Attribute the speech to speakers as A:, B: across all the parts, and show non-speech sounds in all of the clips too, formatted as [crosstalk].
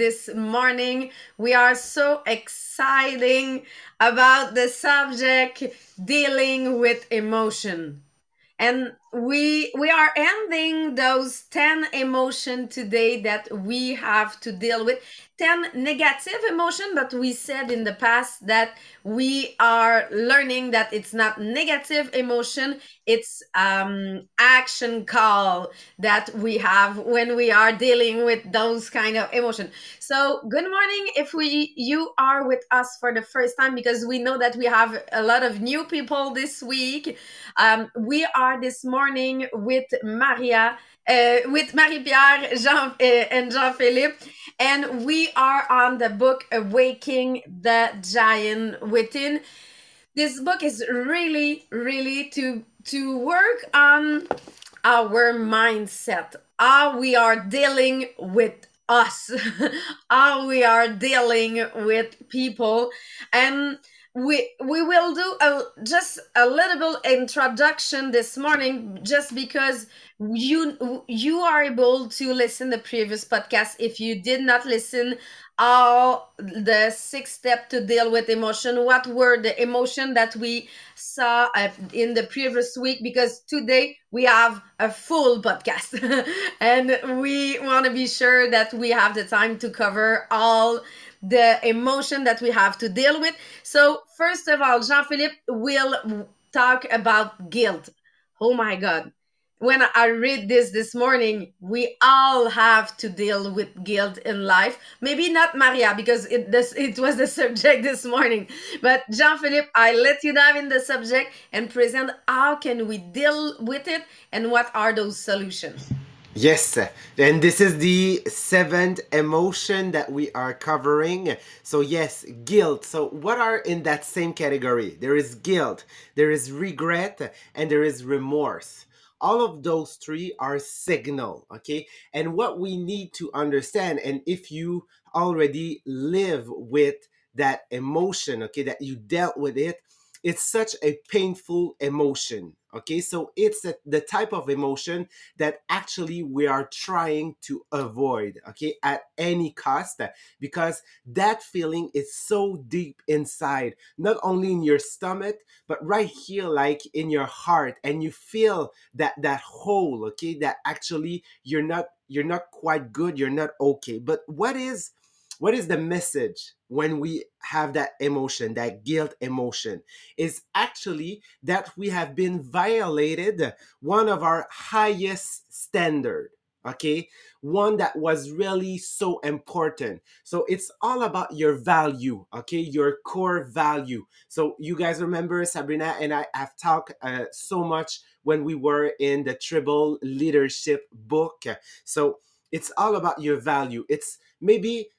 A: this morning. We are so exciting about the subject dealing with emotion. And we we are ending those 10 emotion today that we have to deal with. 10 negative emotion but we said in the past that we are learning that it's not negative emotion. It's um action call that we have when we are dealing with those kind of emotion. So good morning if we you are with us for the first time because we know that we have a lot of new people this week. Um, we are this morning with maria uh, with Marie-Pierre Jean, uh, and Jean-Philippe. And we are on the book Awaking the Giant Within. This book is really, really to to work on our mindset, how we are dealing with us, [laughs] how we are dealing with people, and we we will do a just a little bit introduction this morning just because you you are able to listen the previous podcast. If you did not listen all the six step to deal with emotion what were the emotion that we saw uh, in the previous week? Because today we have a full podcast [laughs] and we want to be sure that we have the time to cover all the emotion that we have to deal with. So, first of all, Jean Philippe will talk about guilt. Oh my God. When I read this this morning, we all have to deal with guilt in life. Maybe not Maria, because it, this, it was the [laughs] subject this morning. But Jean Philippe, I let you dive in the subject and present how can we deal with it and what are those solutions.
B: Yes, and this is the seventh emotion that we are covering. So, yes, guilt. So, what are in that same category? There is guilt, there is regret, and there is remorse. All of those three are signal, okay? And what we need to understand, and if you already live with that emotion, okay, that you dealt with it, it's such a painful emotion okay? So it's a, the type of emotion that actually we are trying to avoid okay at any cost because that feeling is so deep inside not only in your stomach but right here like in your heart and you feel that that hole okay that actually you're not you're not quite good you're not okay. But what is what is the message when we have that emotion that guilt emotion? Is actually that we have been violated one of our highest standard okay? One that was really so important. So it's all about your value okay? Your core value. So you guys remember sabrina and i have talked uh, so much when we were in the tribal leadership book. So it's all about your value. It's maybe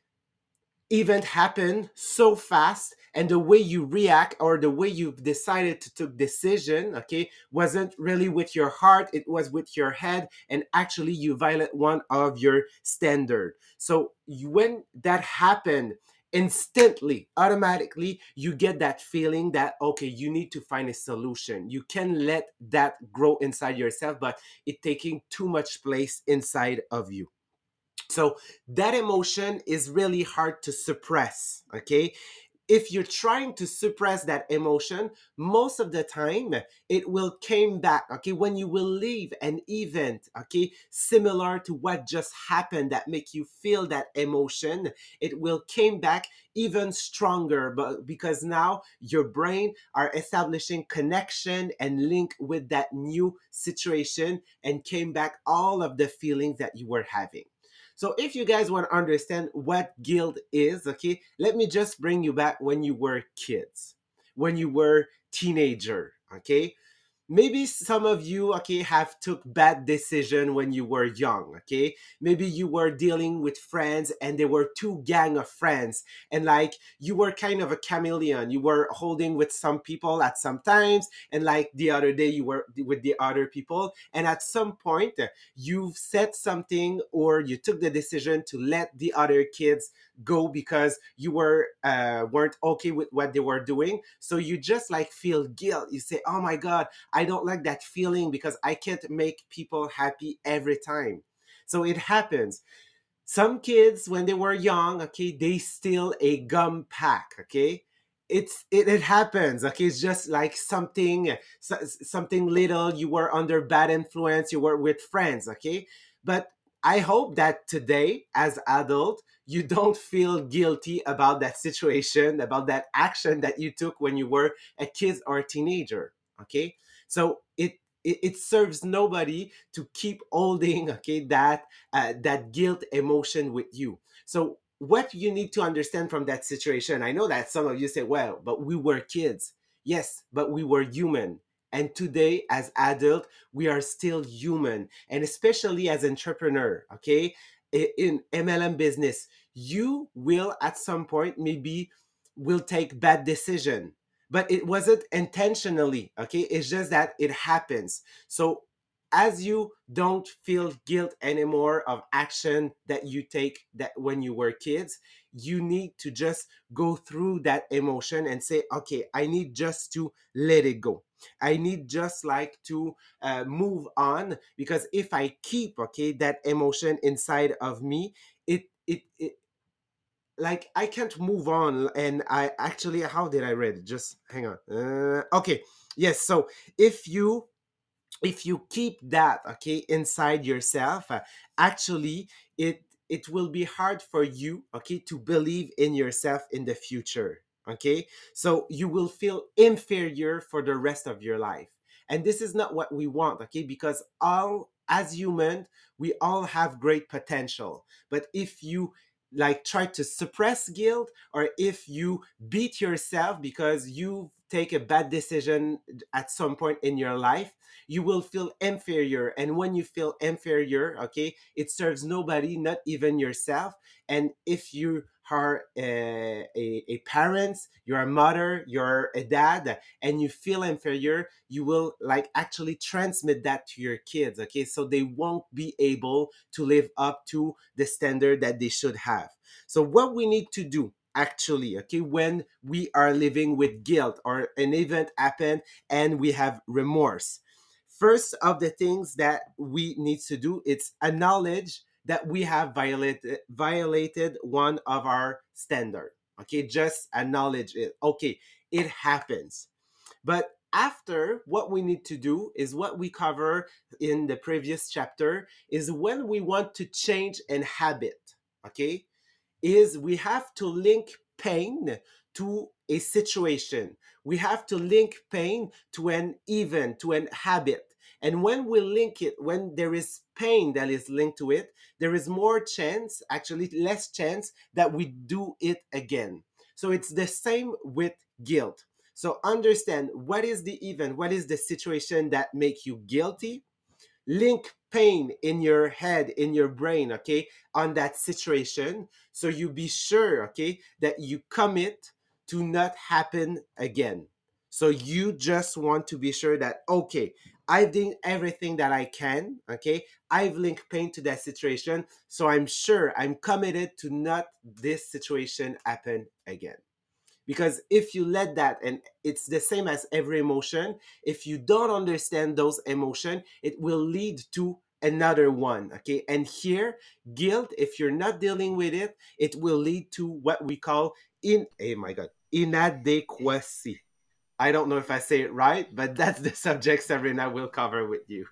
B: event happen so fast and the way you react or the way you've decided to take decision okay wasn't really with your heart it was with your head and actually you violate one of your standard. So you, when that happened instantly automatically you get that feeling that okay you need to find a solution. You can let that grow inside yourself but it taking too much place inside of you so that emotion is really hard to suppress, okay? If you're trying to suppress that emotion, most of the time it will came back, okay? When you will leave an event, okay, similar to what just happened that make you feel that emotion, it will came back even stronger but because now your brain are establishing connection and link with that new situation and came back all of the feelings that you were having so if you guys want to understand what guilt is, okay, let me just bring you back when you were kids, when you were teenager, okay? Maybe some of you okay have took bad decision when you were young okay? Maybe you were dealing with friends and there were two gang of friends and like you were kind of a chameleon. You were holding with some people at some times and like the other day you were with the other people and at some point you've said something or you took the decision to let the other kids go because you were uh, weren't okay with what they were doing. So you just like feel guilt. You say oh my god i I don't like that feeling because I can't make people happy every time. So it happens. Some kids, when they were young, okay, they steal a gum pack, okay? It's it, it happens, okay? It's just like something so- something little. You were under bad influence. You were with friends, okay? But I hope that today, as adult, you don't feel guilty about that situation, about that action that you took when you were a kid or a teenager. Okay, so it it, it serves nobody to keep holding okay that uh, that guilt emotion with you. So what you need to understand from that situation, I know that some of you say, well, but we were kids. Yes, but we were human and today as adult we are still human and especially as entrepreneur okay in mlm business you will at some point maybe will take bad decision but it wasn't intentionally okay? It's just that it happens. So as you don't feel guilt anymore of action that you take that when you were kids you need to just go through that emotion and say okay i need just to let it go. I need just like to uh, move on because if i keep okay that emotion inside of me it it, it like I can't move on, and I actually how did I read it? Just hang on. Uh, okay, yes. So if you if you keep that okay inside yourself uh, actually it it will be hard for you okay to believe in yourself in the future okay so you will feel inferior for the rest of your life and this is not what we want okay because all as human we all have great potential but if you like try to suppress guilt or if you beat yourself because you take a bad decision at some point in your life you will feel inferior. And when you feel inferior okay it serves nobody not even yourself. And if you are eh, a, a, a parent you're a mother you're a dad and you feel inferior you will like actually transmit that to your kids okay? So they won't be able to live up to the standard that they should have. So what we need to do actually okay when we are living with guilt or an event happened and we have remorse first of the things that we need to do it's acknowledge that we have violated violated one of our standard okay just acknowledge it okay it happens but after what we need to do is what we cover in the previous chapter is when we want to change an habit okay is we have to link pain to a situation. We have to link pain to an event, to an habit. And when we link it, when there is pain that is linked to it, there is more chance, actually less chance, that we do it again. So it's the same with guilt. So understand what is the event, what is the situation that make you guilty, link pain in your head in your brain okay on that situation so you be sure okay that you commit to not happen again so you just want to be sure that okay i've done everything that i can okay? I've linked pain to that situation so i'm sure i'm committed to not this situation happen again. Because if you let that and it's the same as every emotion if you don't understand those emotion it will lead to another one okay? And here guilt if you're not dealing with it it will lead to what we call in oh my god inadequacy i don't know if i say it right but [laughs] that's the subject sabrina will cover with you.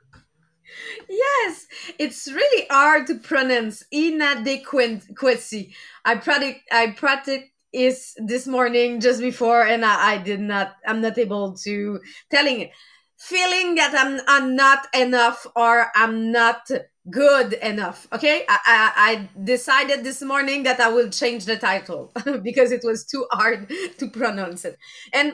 A: Yes it's really hard to pronounce inadequacy. I practice i practice is this morning just before and I, I, did not i'm not able to telling it. Feeling that i'm i'm not enough or i'm not good enough okay? I, I, I decided this morning that i will change the title [laughs] because it was too hard to pronounce it. And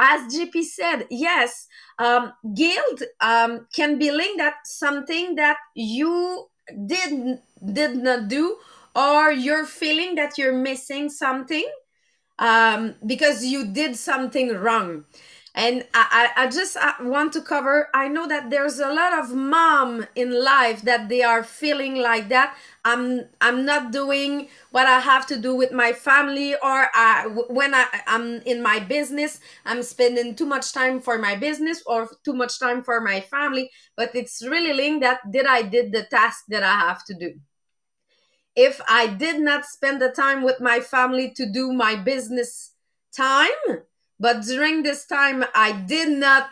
A: as gp said yes um, guilt um, can be linked at something that you did did not do or you're feeling that you're missing something um, because you did something wrong. And I, I just uh, want to cover i know that there's a lot of mom in life that they are feeling like that. I'm i'm not doing what i have to do with my family or uh, I, when I, i'm in my business i'm spending too much time for my business or too much time for my family. But it's really linked that did i did the task that i have to do. If i did not spend the time with my family to do my business time but during this time, I did not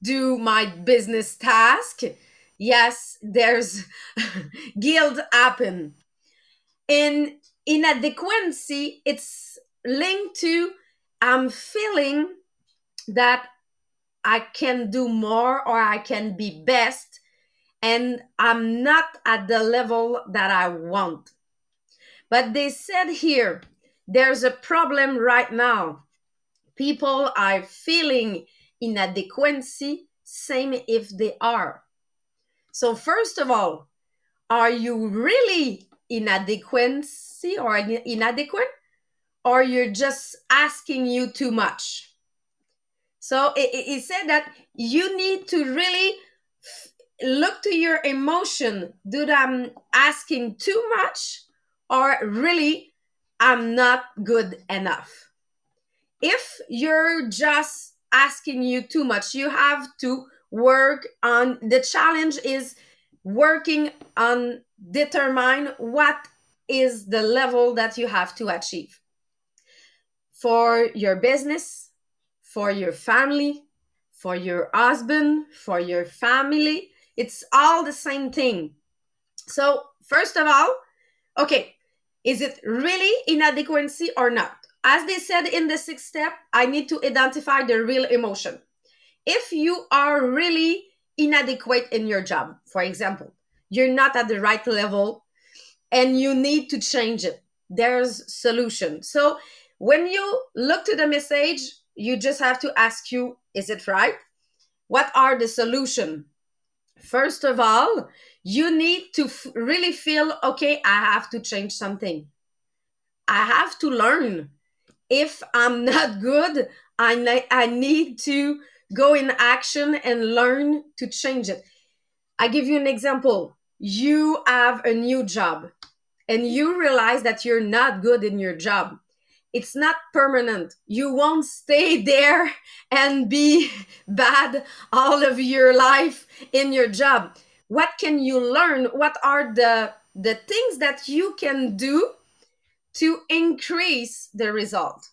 A: do my business task. Yes, there's [laughs] guilt happen. In inadequacy, it's linked to I'm feeling that I can do more or I can be best, and I'm not at the level that I want. But they said here, there's a problem right now people are feeling inadequacy, same if they are. So, first of all, are you really inadequacy or inadequate, or you're just asking you too much? So, it, it said that you need to really look to your emotion. Do I'm asking too much, or really I'm not good enough? If you're just asking you too much, you have to work on the challenge is working on determine what is the level that you have to achieve for your business, for your family, for your husband, for your family. It's all the same thing. So, first of all, okay, is it really inadequacy or not? As they said in the sixth step, I need to identify the real emotion. If you are really inadequate in your job, for example, you're not at the right level and you need to change it, there's solution. So when you look to the message, you just have to ask you, is it right? What are the solution? First of all, you need to f- really feel okay, I have to change something. I have to learn if I'm not good, I, ne- I need to go in action and learn to change it. I give you an example. You have a new job and you realize that you're not good in your job. It's not permanent. You won't stay [laughs] there and be [laughs] bad all of your life in your job. What can you learn? What are the the things that you can do to increase the result.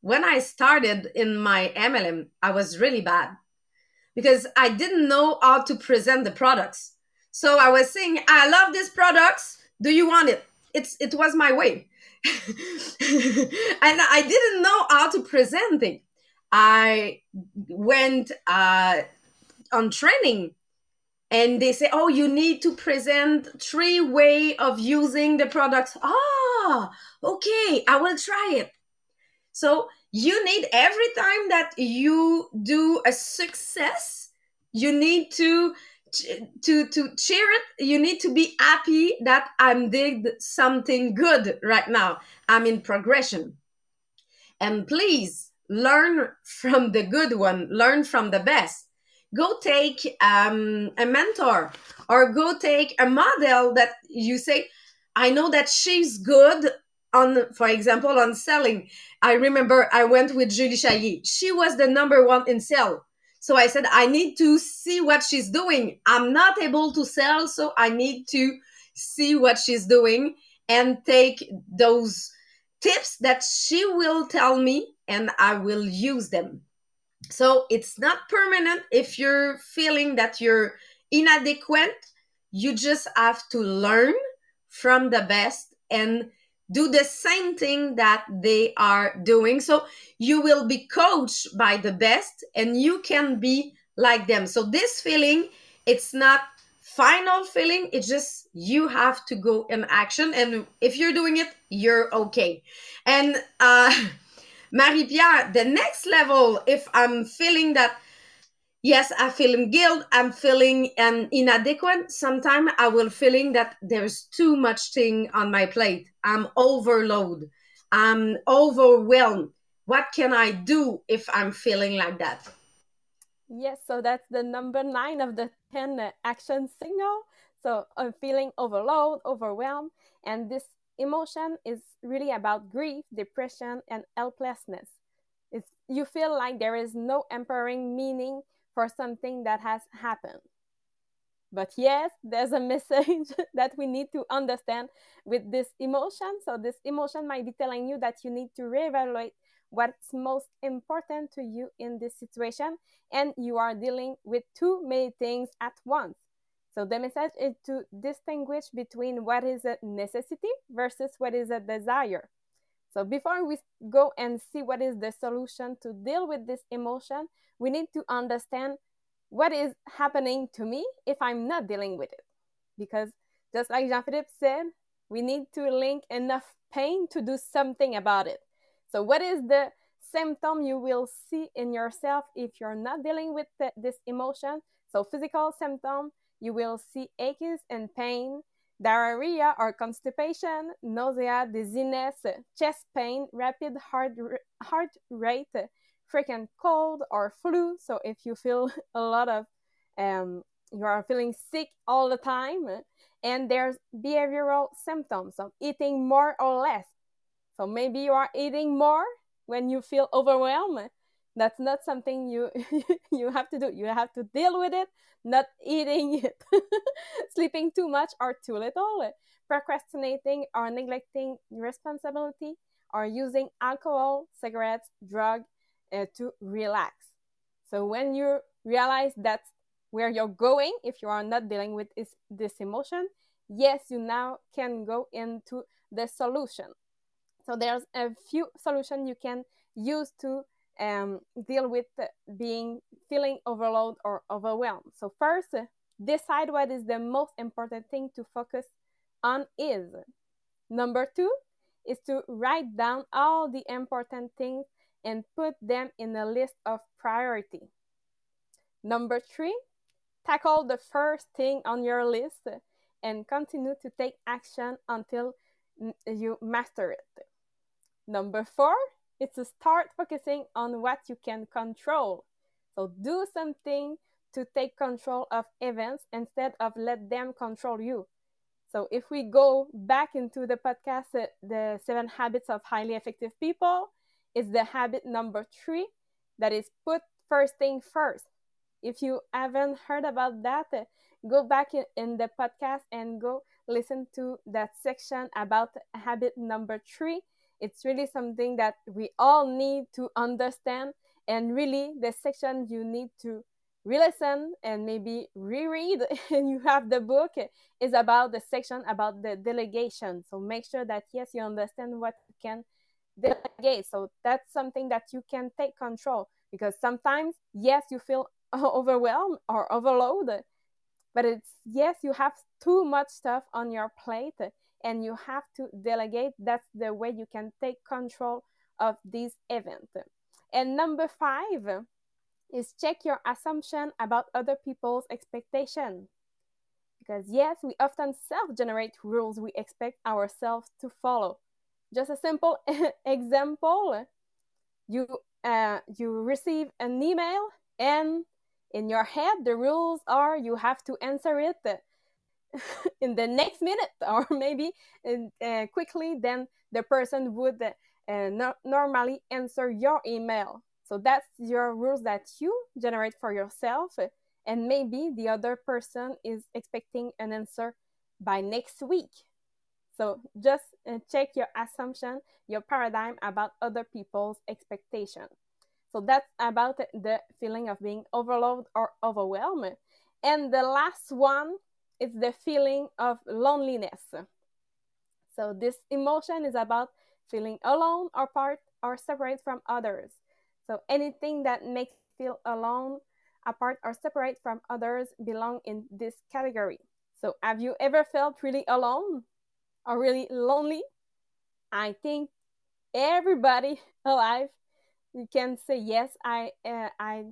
A: When I started in my MLM, I was really bad because I didn't know how to present the products. So I was saying, I love these products. Do you want it? It's it was my way. [laughs] and I didn't know how to present it. I went uh, on training and they say oh you need to present three way of using the products ah okay i will try it. So you need every time that you do a success you need to to to cheer it. You need to be happy that i'm did something good right now. I'm in progression. And please learn from the good one. Learn from the best go take um, a mentor or go take a model that you say i know that she's good on for example on selling. I remember i went with julie chaillet she was the number one in sell. So i said i need to see what she's doing. I'm not able to sell so i need to see what she's doing and take those tips that she will tell me and i will use them so it's not permanent if you're feeling that you're inadequate. You just have to learn from the best and do the same thing that they are doing. So you will be coached by the best and you can be like them. So this feeling, it's not final feeling, it's just you have to go in action. And if you're doing it, you're okay. And uh [laughs] Marie Pierre, the next level, if I'm feeling that, yes, I feel guilt, I'm feeling um, inadequate, sometimes I will feeling that there's too much thing on my plate. I'm overload. I'm overwhelmed. what can I do if I'm feeling like that?
C: Yes, so that's the number nine of the 10 action signal. So I'm feeling overload, overwhelmed, and this emotion is really about grief, depression, and helplessness. It's, you feel like there is no empowering meaning for something that has happened. But yes, there's a message [laughs] that we need to understand with this emotion. So, this emotion might be telling you that you need to reevaluate what's most important to you in this situation, and you are dealing with too many things at once. So, the message is to distinguish between what is a necessity versus what is a desire. So, before we go and see what is the solution to deal with this emotion, we need to understand what is happening to me if I'm not dealing with it. Because just like Jean Philippe said, we need to link enough pain to do something about it. So, what is the symptom you will see in yourself if you're not dealing with this emotion? So, physical symptom, you will see aches and pain, diarrhea or constipation, nausea, dizziness, chest pain, rapid heart, heart rate, frequent cold or flu. So if you feel [laughs] a lot of, um, you are feeling sick all the time, and there's behavioral symptoms of eating more or less. So maybe you are eating more when you feel overwhelmed. That's not something you [laughs] you have to do. You have to deal with it, not eating it, [laughs] sleeping too much or too little, procrastinating or neglecting responsibility, or using alcohol, cigarettes, drug, uh, to relax. So when you realize that's where you're going, if you are not dealing with this, this emotion, yes, you now can go into the solution. So there's a few solutions you can use to um, deal with being feeling overload or overwhelmed. So first, decide what is the most important thing to focus on is. Number two is to write down all the important things and put them in a list of priority. Number three, tackle the first thing on your list and continue to take action until you master it. Number four is to start focusing on what you can control. So do something to take control of events instead of let them control you. So if we go back into the podcast, uh, the seven habits of highly effective people, is the habit number three that is put first thing first. If you haven't heard about that, go back in the podcast and go listen to that section about habit number three. It's really something that we all need to understand. And really, the section you need to re-listen and maybe reread [laughs] and you have the book is about the section about the delegation so make sure that yes you understand what you can delegate. So that's something that you can take control because sometimes, yes, you feel [laughs] overwhelmed or overloaded, but it's yes, you have too much stuff on your plate and you have to delegate. That's the way you can take control of this event. And number five is check your assumption about other people's expectation. Because yes, we often self generate rules we expect ourselves to follow just a simple [laughs] example you uh, you receive an email and in your head the rules are you have to answer it [laughs] in the next minute [laughs] or maybe uh, quickly then the person would uh, no- normally answer your email so that's your rules that you generate for yourself and maybe the other person is expecting an answer by next week so just uh, check your assumption, your paradigm about other people's expectation. So that's about the feeling of being overloaded or overwhelmed. And the last one is the feeling of loneliness. So this emotion is about feeling alone or part or separate from others. So anything that makes feel alone, apart or separate from others belong in this category. So have you ever felt really alone? or really lonely, I think everybody [laughs] alive can say yes. I uh, I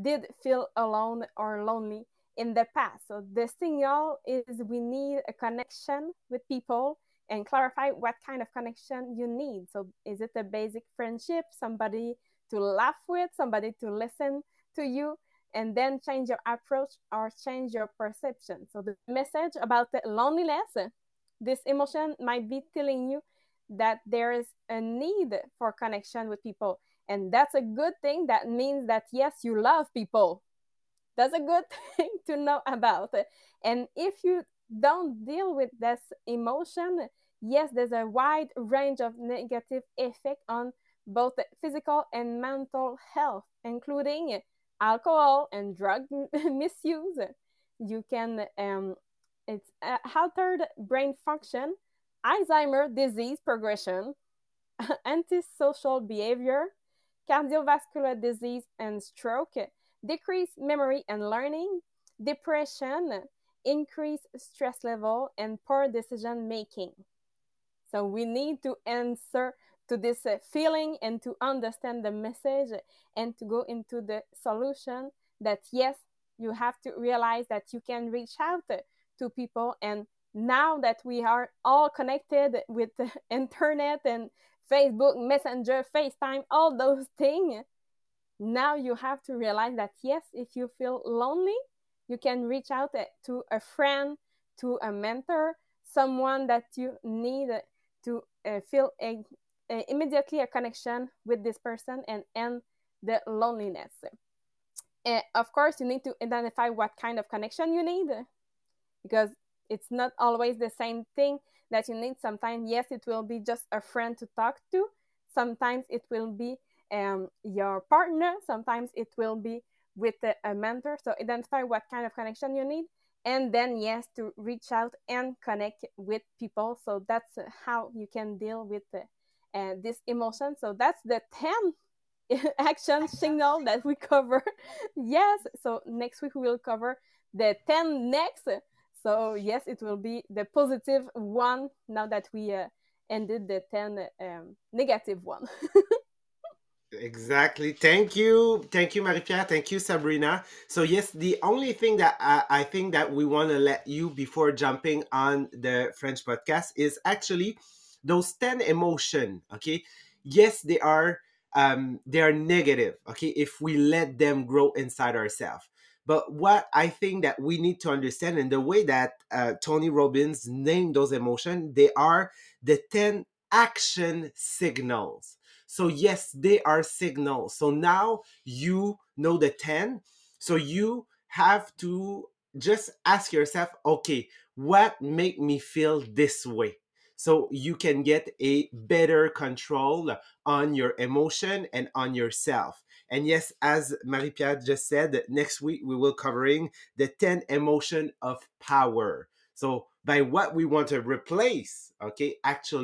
C: did feel alone or lonely in the past. So the signal is we need a connection with people and clarify what kind of connection you need. So, is it a basic friendship, somebody to laugh with, somebody to listen to you, and then change your approach or change your perception? So, the message about the loneliness, this emotion might be telling you that there is a need for connection with people. And that's a good thing. That means that, yes, you love people. That's a good [laughs] thing to know about. And if you don't deal with this emotion, yes, there's a wide range of negative effect on both physical and mental health, including alcohol and drug [laughs] misuse. You can, um, it's altered brain function, Alzheimer disease progression, [laughs] antisocial behavior, cardiovascular disease and stroke, decreased memory and learning, depression, increased stress level, and poor decision making. So we need to answer to this uh, feeling and to understand the message and to go into the solution that yes, you have to realize that you can reach out to people and now that we are all connected with the [laughs] internet and Facebook, Messenger, FaceTime, all those things, now you have to realize that yes, if you feel lonely, you can reach out to a friend, to a mentor, someone that you need to uh, feel a, a, immediately a connection with this person and end the loneliness. Uh, of course, you need to identify what kind of connection you need because it's not always the same thing that you need. Sometimes, yes, it will be just a friend to talk to. Sometimes it will be um, your partner. Sometimes it will be with a, a, mentor. So identify what kind of connection you need. And then, yes, to reach out and connect with people. So that's how you can deal with the, uh, this emotion. So that's the 10 [laughs] action signal that we cover. [laughs] yes. So next week we will cover the 10 next so yes, it will be the positive one now that we uh, ended the 10 um, negative one. [laughs]
B: Exactly. Thank you. Thank you, Marie-Pierre. Thank you, Sabrina. So yes, the only thing that I, I think that we want to let you before jumping on the French podcast is actually those 10 emotion. Okay. Yes, they are um they are negative. Okay. If we let them grow inside ourselves. But what I think that we need to understand, and the way that uh, Tony Robbins named those emotions, they are the 10 action signals. So, yes, they are signals. So now you know the 10. So you have to just ask yourself, okay, what make me feel this way? So you can get a better control on your emotion and on yourself. And yes, as Marie-Pierre just said, next week we will covering the 10 emotion of power. So by what we want to replace, okay, actually